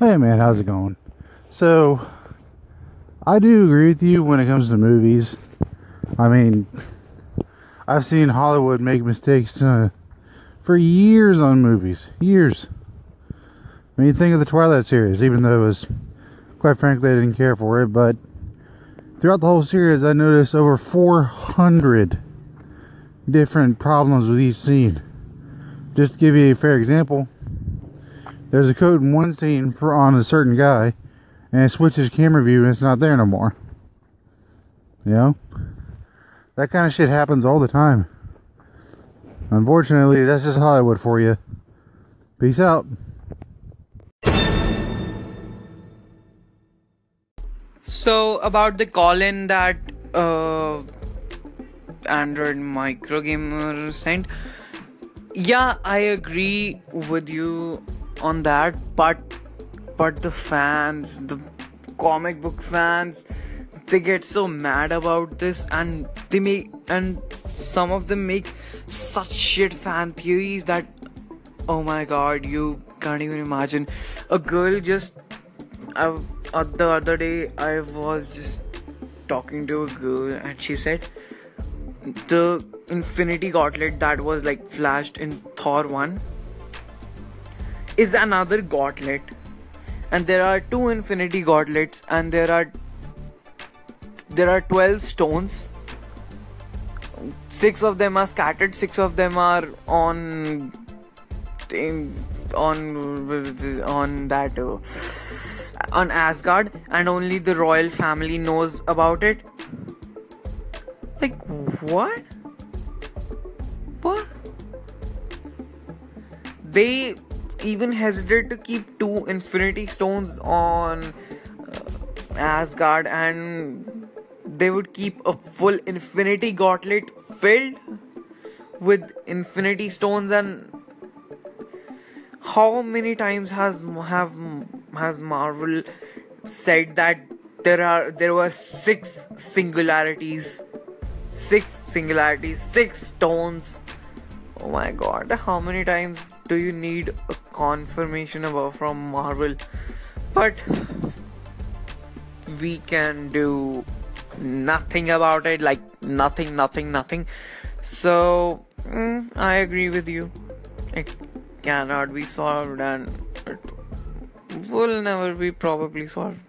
Hey man, how's it going? So, I do agree with you when it comes to movies. I mean, I've seen Hollywood make mistakes uh, for years on movies. Years. I mean, think of the Twilight series, even though it was, quite frankly, I didn't care for it, but throughout the whole series, I noticed over 400 different problems with each scene. Just to give you a fair example, there's a code in one scene for on a certain guy, and it switches camera view and it's not there no more. You know? That kind of shit happens all the time. Unfortunately, that's just Hollywood for you. Peace out. So about the call-in that uh, Android micro gamer sent, yeah, I agree with you on that, but but the fans, the comic book fans, they get so mad about this, and they make and some of them make such shit fan theories that oh my god, you can't even imagine. A girl just I, uh, the other day I was just talking to a girl and she said the infinity gauntlet that was like flashed in Thor 1 is another gauntlet. And there are two infinity gauntlets and there are there are 12 stones. Six of them are scattered six of them are on on on that uh, on Asgard and only the royal family knows about it. Like what? What? They even hesitate to keep two infinity stones on uh, Asgard and they would keep a full infinity gauntlet filled with infinity stones and how many times has have has Marvel said that there are there were six singularities six singularities six stones oh my god how many times do you need a confirmation about from Marvel? But we can do nothing about it like nothing nothing nothing. So mm, I agree with you. It cannot be solved and it will never be probably solved